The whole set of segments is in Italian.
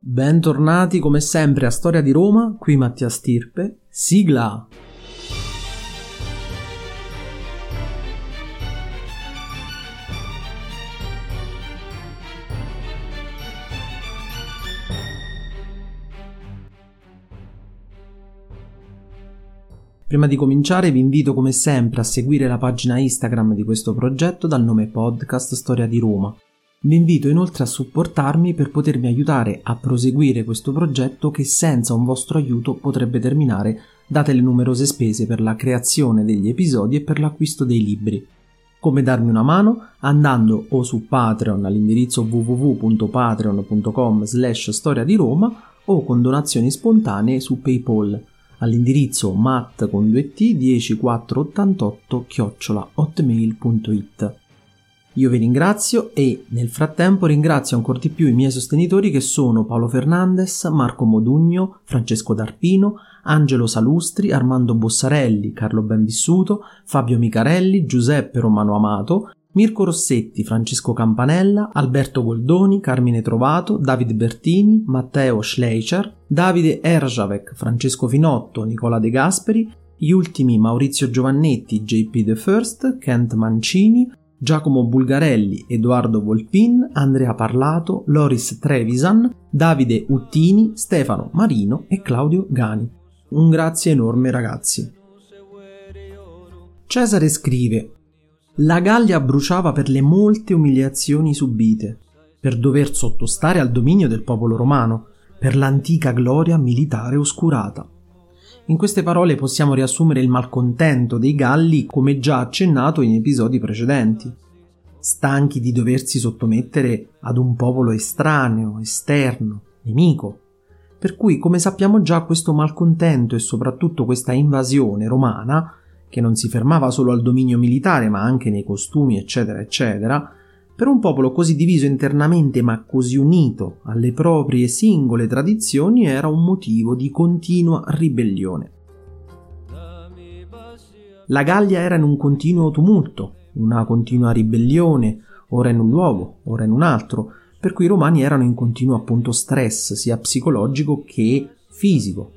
Bentornati come sempre a Storia di Roma, qui Mattia Stirpe, sigla! Prima di cominciare vi invito come sempre a seguire la pagina Instagram di questo progetto dal nome Podcast Storia di Roma. Vi invito inoltre a supportarmi per potermi aiutare a proseguire questo progetto che senza un vostro aiuto potrebbe terminare date le numerose spese per la creazione degli episodi e per l'acquisto dei libri. Come darmi una mano? Andando o su Patreon all'indirizzo www.patreon.com slash storia di Roma o con donazioni spontanee su PayPal all'indirizzo mat con 2t 10488 chiocciola hotmail.it. Io vi ringrazio e nel frattempo ringrazio ancora di più i miei sostenitori che sono Paolo Fernandez, Marco Modugno, Francesco D'Arpino, Angelo Salustri, Armando Bossarelli, Carlo Benvissuto, Fabio Micarelli, Giuseppe Romano Amato, Mirko Rossetti, Francesco Campanella, Alberto Goldoni, Carmine Trovato, David Bertini, Matteo Schleicher, Davide Erjavec, Francesco Finotto, Nicola De Gasperi, gli ultimi Maurizio Giovannetti, JP The First, Kent Mancini, Giacomo Bulgarelli, Edoardo Volpin, Andrea Parlato, Loris Trevisan, Davide Uttini, Stefano Marino e Claudio Gani. Un grazie enorme ragazzi. Cesare scrive la Gallia bruciava per le molte umiliazioni subite, per dover sottostare al dominio del popolo romano, per l'antica gloria militare oscurata. In queste parole possiamo riassumere il malcontento dei Galli come già accennato in episodi precedenti. Stanchi di doversi sottomettere ad un popolo estraneo, esterno, nemico. Per cui, come sappiamo già, questo malcontento e soprattutto questa invasione romana che non si fermava solo al dominio militare ma anche nei costumi eccetera eccetera, per un popolo così diviso internamente ma così unito alle proprie singole tradizioni era un motivo di continua ribellione. La Gallia era in un continuo tumulto, una continua ribellione, ora in un luogo, ora in un altro, per cui i romani erano in continuo appunto stress, sia psicologico che fisico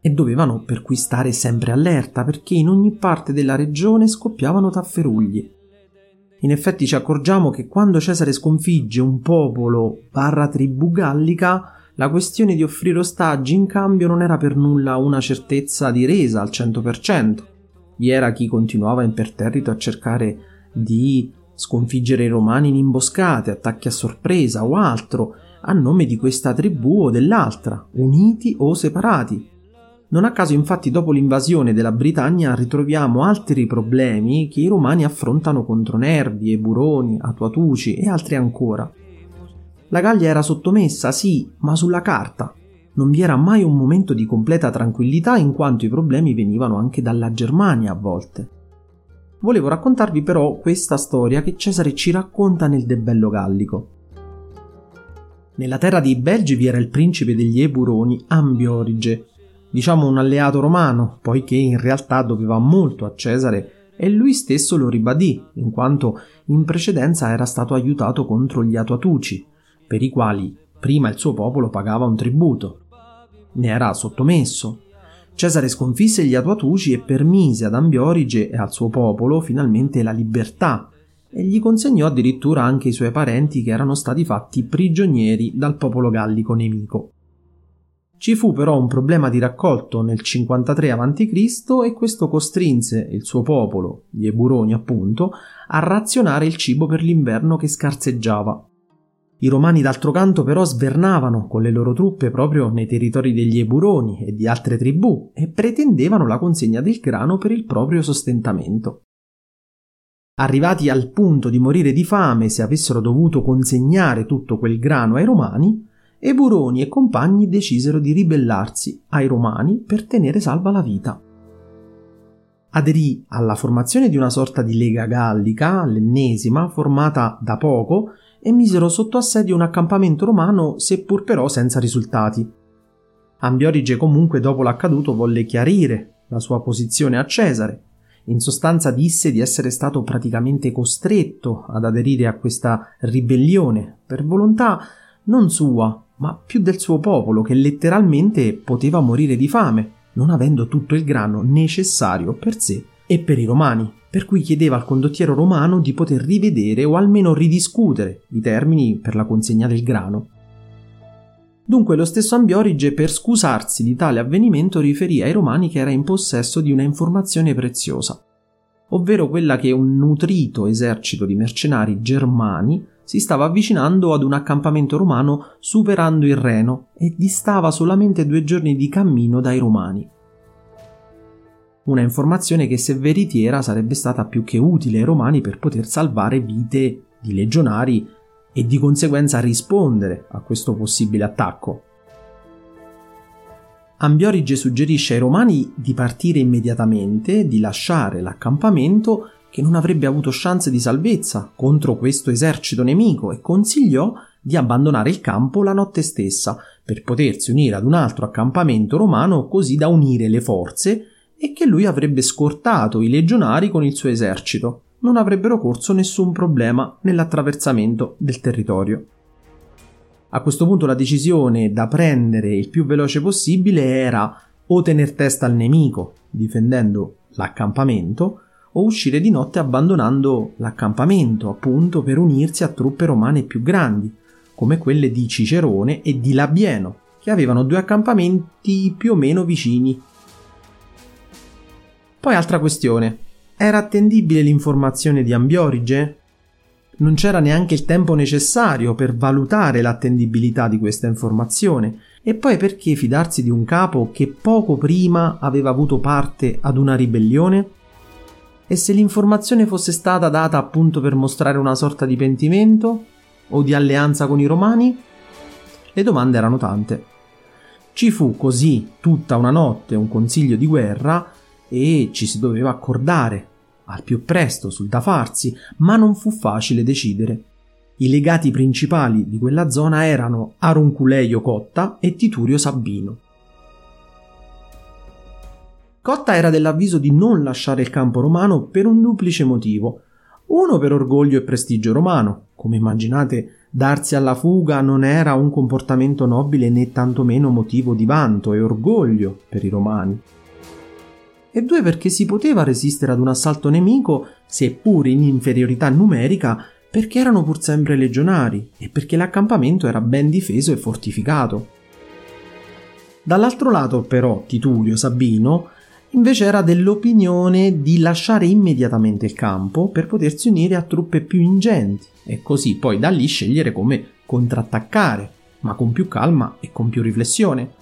e dovevano per cui stare sempre allerta perché in ogni parte della regione scoppiavano tafferugli. In effetti ci accorgiamo che quando Cesare sconfigge un popolo barra tribù gallica, la questione di offrire ostaggi in cambio non era per nulla una certezza di resa al 100%. Vi era chi continuava imperterrito a cercare di sconfiggere i romani in imboscate, attacchi a sorpresa o altro, a nome di questa tribù o dell'altra, uniti o separati, non a caso infatti dopo l'invasione della Britannia ritroviamo altri problemi che i romani affrontano contro Nervi, Eburoni, Atuatuci e altri ancora. La Gallia era sottomessa, sì, ma sulla carta. Non vi era mai un momento di completa tranquillità in quanto i problemi venivano anche dalla Germania a volte. Volevo raccontarvi però questa storia che Cesare ci racconta nel Debello Gallico. Nella terra dei Belgi vi era il principe degli Eburoni, Ambiorige, diciamo un alleato romano, poiché in realtà doveva molto a Cesare e lui stesso lo ribadì, in quanto in precedenza era stato aiutato contro gli Atuatuci, per i quali prima il suo popolo pagava un tributo. Ne era sottomesso. Cesare sconfisse gli Atuatuci e permise ad Ambiorige e al suo popolo finalmente la libertà e gli consegnò addirittura anche i suoi parenti che erano stati fatti prigionieri dal popolo gallico nemico. Ci fu però un problema di raccolto nel 53 a.C. e questo costrinse il suo popolo, gli Eburoni appunto, a razionare il cibo per l'inverno che scarseggiava. I romani d'altro canto però svernavano con le loro truppe proprio nei territori degli Eburoni e di altre tribù e pretendevano la consegna del grano per il proprio sostentamento. Arrivati al punto di morire di fame se avessero dovuto consegnare tutto quel grano ai romani, e Buroni e compagni decisero di ribellarsi ai romani per tenere salva la vita. Aderì alla formazione di una sorta di lega gallica, l'ennesima, formata da poco, e misero sotto assedio un accampamento romano, seppur però senza risultati. Ambiorige comunque dopo l'accaduto volle chiarire la sua posizione a Cesare. In sostanza disse di essere stato praticamente costretto ad aderire a questa ribellione per volontà non sua, ma più del suo popolo, che letteralmente poteva morire di fame, non avendo tutto il grano necessario per sé e per i romani, per cui chiedeva al condottiero romano di poter rivedere o almeno ridiscutere i termini per la consegna del grano. Dunque lo stesso Ambiorige, per scusarsi di tale avvenimento, riferì ai romani che era in possesso di una informazione preziosa, ovvero quella che un nutrito esercito di mercenari germani si stava avvicinando ad un accampamento romano superando il Reno e distava solamente due giorni di cammino dai romani. Una informazione che se veritiera sarebbe stata più che utile ai romani per poter salvare vite di legionari e di conseguenza rispondere a questo possibile attacco. Ambiorige suggerisce ai romani di partire immediatamente, di lasciare l'accampamento che non avrebbe avuto chance di salvezza contro questo esercito nemico e consigliò di abbandonare il campo la notte stessa per potersi unire ad un altro accampamento romano così da unire le forze e che lui avrebbe scortato i legionari con il suo esercito non avrebbero corso nessun problema nell'attraversamento del territorio. A questo punto la decisione da prendere il più veloce possibile era o tener testa al nemico, difendendo l'accampamento, o uscire di notte abbandonando l'accampamento, appunto per unirsi a truppe romane più grandi, come quelle di Cicerone e di Labieno, che avevano due accampamenti più o meno vicini. Poi altra questione, era attendibile l'informazione di Ambiorige? Non c'era neanche il tempo necessario per valutare l'attendibilità di questa informazione. E poi perché fidarsi di un capo che poco prima aveva avuto parte ad una ribellione? E se l'informazione fosse stata data appunto per mostrare una sorta di pentimento? O di alleanza con i romani? Le domande erano tante. Ci fu così tutta una notte un consiglio di guerra e ci si doveva accordare al più presto sul da farsi, ma non fu facile decidere. I legati principali di quella zona erano Arunculeio Cotta e Titurio Sabino. Cotta era dell'avviso di non lasciare il campo romano per un duplice motivo. Uno per orgoglio e prestigio romano. Come immaginate, darsi alla fuga non era un comportamento nobile né tantomeno motivo di vanto e orgoglio per i romani e due perché si poteva resistere ad un assalto nemico, seppur in inferiorità numerica, perché erano pur sempre legionari e perché l'accampamento era ben difeso e fortificato. Dall'altro lato, però, Titulio Sabino invece era dell'opinione di lasciare immediatamente il campo per potersi unire a truppe più ingenti e così poi da lì scegliere come contrattaccare, ma con più calma e con più riflessione.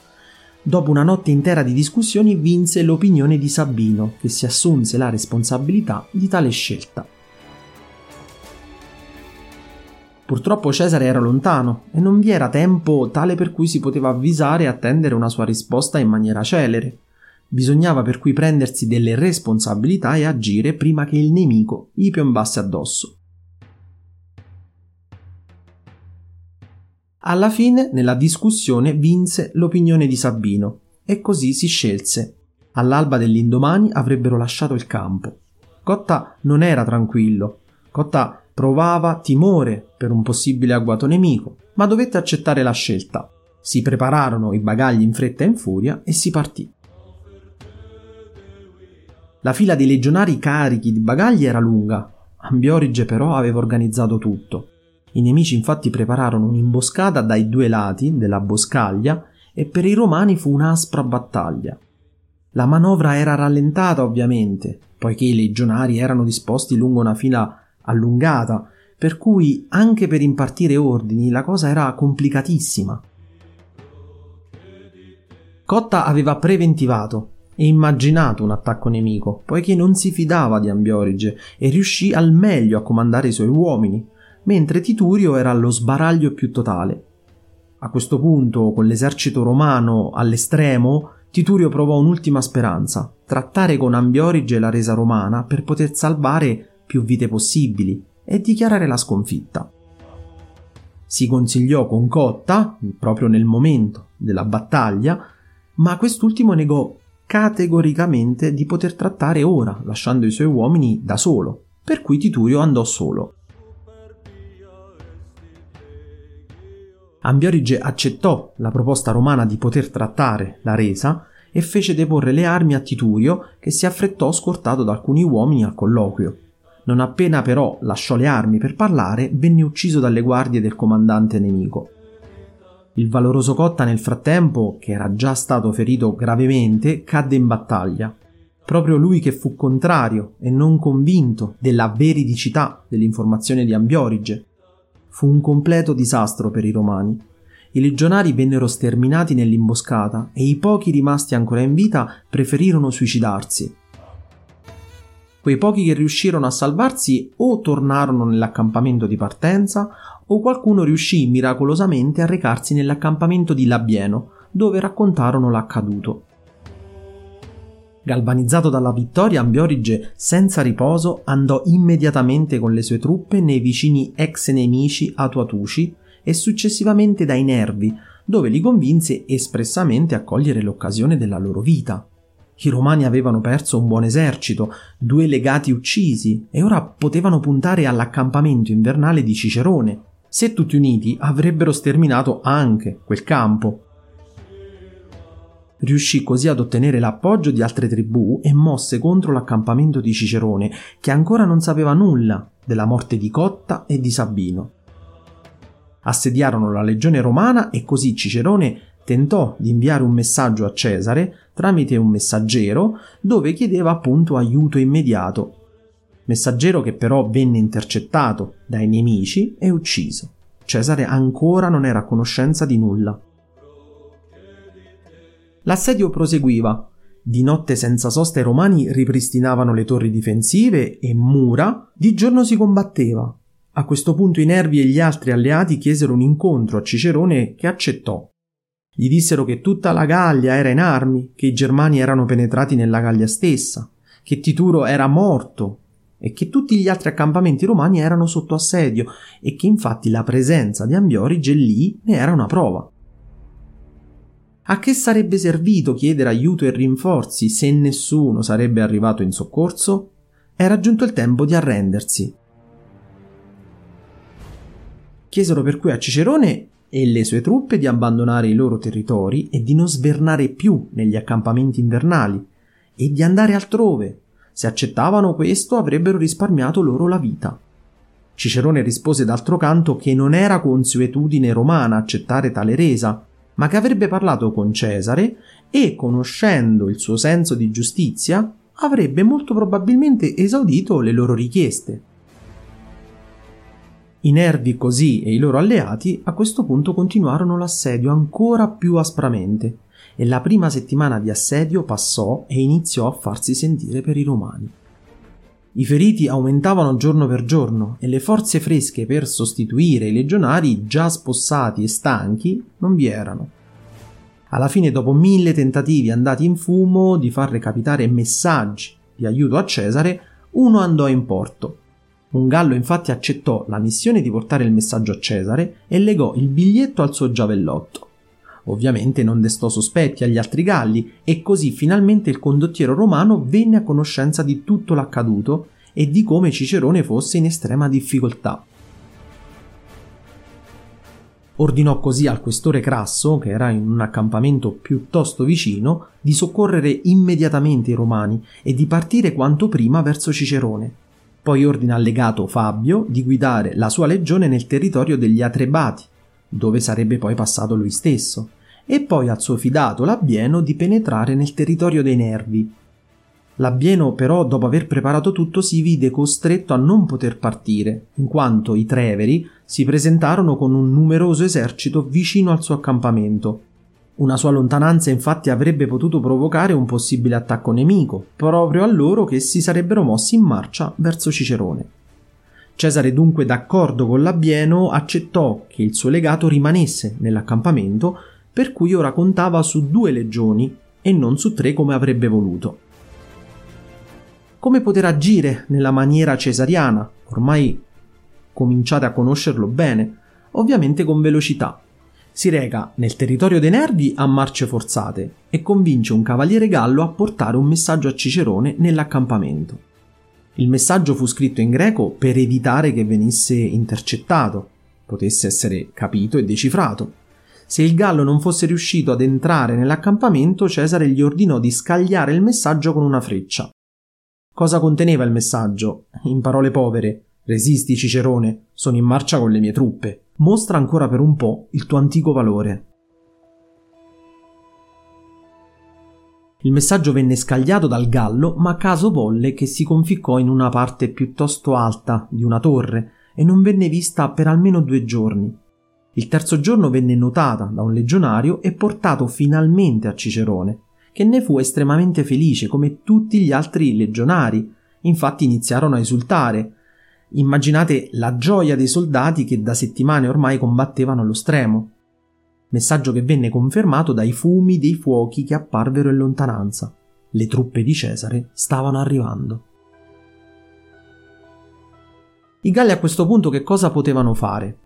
Dopo una notte intera di discussioni vinse l'opinione di Sabino, che si assunse la responsabilità di tale scelta. Purtroppo Cesare era lontano e non vi era tempo tale per cui si poteva avvisare e attendere una sua risposta in maniera celere. Bisognava per cui prendersi delle responsabilità e agire prima che il nemico gli piombasse addosso. Alla fine, nella discussione, vinse l'opinione di Sabino e così si scelse. All'alba dell'indomani avrebbero lasciato il campo. Cotta non era tranquillo. Cotta provava timore per un possibile agguato nemico, ma dovette accettare la scelta. Si prepararono i bagagli in fretta e in furia e si partì. La fila dei legionari carichi di bagagli era lunga. Ambiorige però aveva organizzato tutto. I nemici infatti prepararono un'imboscata dai due lati della boscaglia e per i romani fu un'aspra battaglia. La manovra era rallentata ovviamente, poiché i legionari erano disposti lungo una fila allungata, per cui anche per impartire ordini la cosa era complicatissima. Cotta aveva preventivato e immaginato un attacco nemico, poiché non si fidava di Ambiorige e riuscì al meglio a comandare i suoi uomini, mentre Titurio era allo sbaraglio più totale. A questo punto, con l'esercito romano all'estremo, Titurio provò un'ultima speranza, trattare con Ambiorige la resa romana per poter salvare più vite possibili e dichiarare la sconfitta. Si consigliò con Cotta, proprio nel momento della battaglia, ma quest'ultimo negò categoricamente di poter trattare ora, lasciando i suoi uomini da solo, per cui Titurio andò solo. Ambiorige accettò la proposta romana di poter trattare la resa e fece deporre le armi a Titurio, che si affrettò scortato da alcuni uomini al colloquio. Non appena però lasciò le armi per parlare, venne ucciso dalle guardie del comandante nemico. Il valoroso Cotta nel frattempo, che era già stato ferito gravemente, cadde in battaglia. Proprio lui che fu contrario e non convinto della veridicità dell'informazione di Ambiorige. Fu un completo disastro per i romani. I legionari vennero sterminati nell'imboscata e i pochi rimasti ancora in vita preferirono suicidarsi. Quei pochi che riuscirono a salvarsi o tornarono nell'accampamento di partenza o qualcuno riuscì miracolosamente a recarsi nell'accampamento di Labieno, dove raccontarono l'accaduto. Galvanizzato dalla vittoria, Ambiorige, senza riposo, andò immediatamente con le sue truppe nei vicini ex nemici Atuatuci e successivamente dai Nervi, dove li convinse espressamente a cogliere l'occasione della loro vita. I romani avevano perso un buon esercito, due legati uccisi e ora potevano puntare all'accampamento invernale di Cicerone, se tutti uniti avrebbero sterminato anche quel campo. Riuscì così ad ottenere l'appoggio di altre tribù e mosse contro l'accampamento di Cicerone, che ancora non sapeva nulla della morte di Cotta e di Sabino. Assediarono la legione romana e così Cicerone tentò di inviare un messaggio a Cesare tramite un messaggero dove chiedeva appunto aiuto immediato messaggero che però venne intercettato dai nemici e ucciso. Cesare ancora non era a conoscenza di nulla. L'assedio proseguiva. Di notte senza sosta i romani ripristinavano le torri difensive e mura, di giorno si combatteva. A questo punto i Nervi e gli altri alleati chiesero un incontro a Cicerone che accettò. Gli dissero che tutta la Gallia era in armi, che i Germani erano penetrati nella Gallia stessa, che Tituro era morto e che tutti gli altri accampamenti romani erano sotto assedio e che infatti la presenza di Ambiorige lì ne era una prova. A che sarebbe servito chiedere aiuto e rinforzi se nessuno sarebbe arrivato in soccorso? Era giunto il tempo di arrendersi. Chiesero per cui a Cicerone e le sue truppe di abbandonare i loro territori e di non svernare più negli accampamenti invernali e di andare altrove, se accettavano questo avrebbero risparmiato loro la vita. Cicerone rispose d'altro canto che non era consuetudine romana accettare tale resa, ma che avrebbe parlato con Cesare e, conoscendo il suo senso di giustizia, avrebbe molto probabilmente esaudito le loro richieste. I nervi così e i loro alleati a questo punto continuarono l'assedio ancora più aspramente e la prima settimana di assedio passò e iniziò a farsi sentire per i romani. I feriti aumentavano giorno per giorno e le forze fresche per sostituire i legionari già spossati e stanchi non vi erano. Alla fine, dopo mille tentativi andati in fumo di far recapitare messaggi di aiuto a Cesare, uno andò in porto. Un gallo infatti accettò la missione di portare il messaggio a Cesare e legò il biglietto al suo giavellotto. Ovviamente non destò sospetti agli altri galli e così finalmente il condottiero romano venne a conoscenza di tutto l'accaduto e di come Cicerone fosse in estrema difficoltà. Ordinò così al questore Crasso, che era in un accampamento piuttosto vicino, di soccorrere immediatamente i romani e di partire quanto prima verso Cicerone. Poi ordina al legato Fabio di guidare la sua legione nel territorio degli Atrebati, dove sarebbe poi passato lui stesso, e poi al suo fidato Labieno di penetrare nel territorio dei Nervi. Labieno però dopo aver preparato tutto si vide costretto a non poter partire, in quanto i Treveri si presentarono con un numeroso esercito vicino al suo accampamento. Una sua lontananza infatti avrebbe potuto provocare un possibile attacco nemico, proprio a loro che si sarebbero mossi in marcia verso Cicerone. Cesare dunque d'accordo con Labieno accettò che il suo legato rimanesse nell'accampamento per cui ora contava su due legioni e non su tre come avrebbe voluto. Come poter agire nella maniera cesariana? Ormai cominciate a conoscerlo bene, ovviamente con velocità. Si reca nel territorio dei Nervi a marce forzate e convince un cavaliere gallo a portare un messaggio a Cicerone nell'accampamento. Il messaggio fu scritto in greco per evitare che venisse intercettato potesse essere capito e decifrato. Se il Gallo non fosse riuscito ad entrare nell'accampamento, Cesare gli ordinò di scagliare il messaggio con una freccia. Cosa conteneva il messaggio? In parole povere, resisti Cicerone, sono in marcia con le mie truppe. Mostra ancora per un po' il tuo antico valore. Il messaggio venne scagliato dal gallo, ma caso volle che si conficcò in una parte piuttosto alta di una torre e non venne vista per almeno due giorni. Il terzo giorno venne notata da un legionario e portato finalmente a Cicerone, che ne fu estremamente felice come tutti gli altri legionari. Infatti iniziarono a esultare. Immaginate la gioia dei soldati che da settimane ormai combattevano allo stremo messaggio che venne confermato dai fumi dei fuochi che apparvero in lontananza. Le truppe di Cesare stavano arrivando. I Galli a questo punto che cosa potevano fare?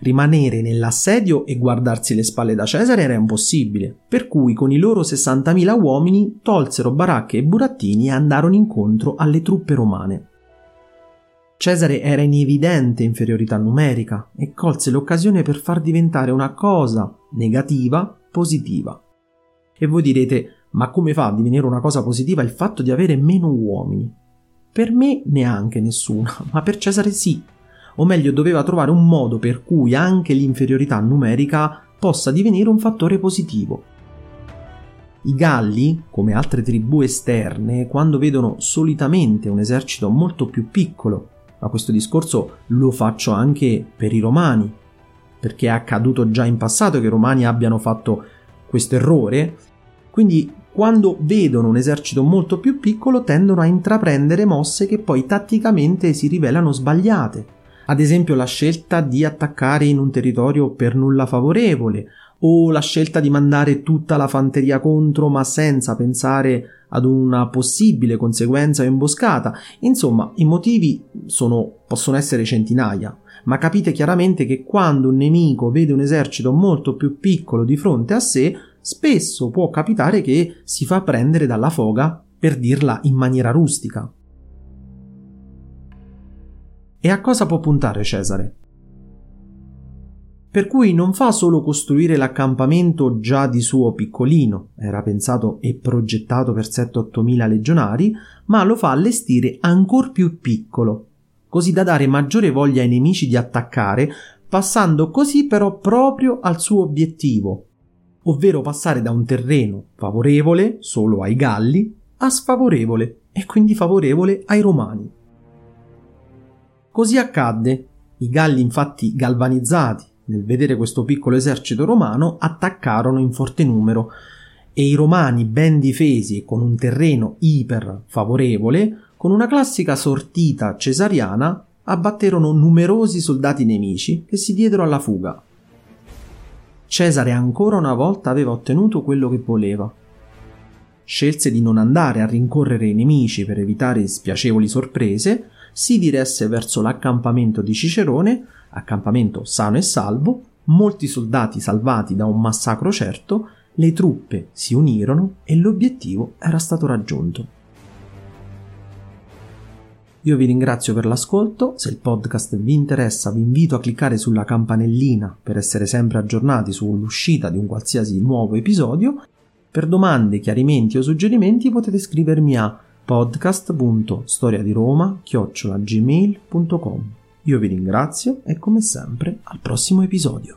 Rimanere nell'assedio e guardarsi le spalle da Cesare era impossibile, per cui con i loro 60.000 uomini tolsero baracche e burattini e andarono incontro alle truppe romane. Cesare era in evidente inferiorità numerica e colse l'occasione per far diventare una cosa negativa positiva. E voi direte, ma come fa a divenire una cosa positiva il fatto di avere meno uomini? Per me neanche nessuna, ma per Cesare sì. O meglio, doveva trovare un modo per cui anche l'inferiorità numerica possa divenire un fattore positivo. I Galli, come altre tribù esterne, quando vedono solitamente un esercito molto più piccolo ma questo discorso lo faccio anche per i romani, perché è accaduto già in passato che i romani abbiano fatto questo errore, quindi quando vedono un esercito molto più piccolo tendono a intraprendere mosse che poi tatticamente si rivelano sbagliate. Ad esempio la scelta di attaccare in un territorio per nulla favorevole, o la scelta di mandare tutta la fanteria contro ma senza pensare ad una possibile conseguenza o imboscata. Insomma, i motivi sono, possono essere centinaia, ma capite chiaramente che quando un nemico vede un esercito molto più piccolo di fronte a sé, spesso può capitare che si fa prendere dalla foga, per dirla in maniera rustica. E a cosa può puntare Cesare? Per cui non fa solo costruire l'accampamento già di suo piccolino, era pensato e progettato per 7-8 mila legionari, ma lo fa allestire ancor più piccolo, così da dare maggiore voglia ai nemici di attaccare, passando così però proprio al suo obiettivo, ovvero passare da un terreno favorevole solo ai Galli a sfavorevole e quindi favorevole ai Romani. Così accadde. I Galli infatti galvanizzati nel vedere questo piccolo esercito romano, attaccarono in forte numero e i romani ben difesi e con un terreno iper favorevole, con una classica sortita cesariana, abbatterono numerosi soldati nemici che si diedero alla fuga. Cesare ancora una volta aveva ottenuto quello che voleva. Scelse di non andare a rincorrere i nemici per evitare spiacevoli sorprese, si diresse verso l'accampamento di Cicerone accampamento sano e salvo, molti soldati salvati da un massacro certo, le truppe si unirono e l'obiettivo era stato raggiunto. Io vi ringrazio per l'ascolto, se il podcast vi interessa vi invito a cliccare sulla campanellina per essere sempre aggiornati sull'uscita di un qualsiasi nuovo episodio. Per domande, chiarimenti o suggerimenti potete scrivermi a podcast.storiadiroma.gmail.com io vi ringrazio e come sempre al prossimo episodio.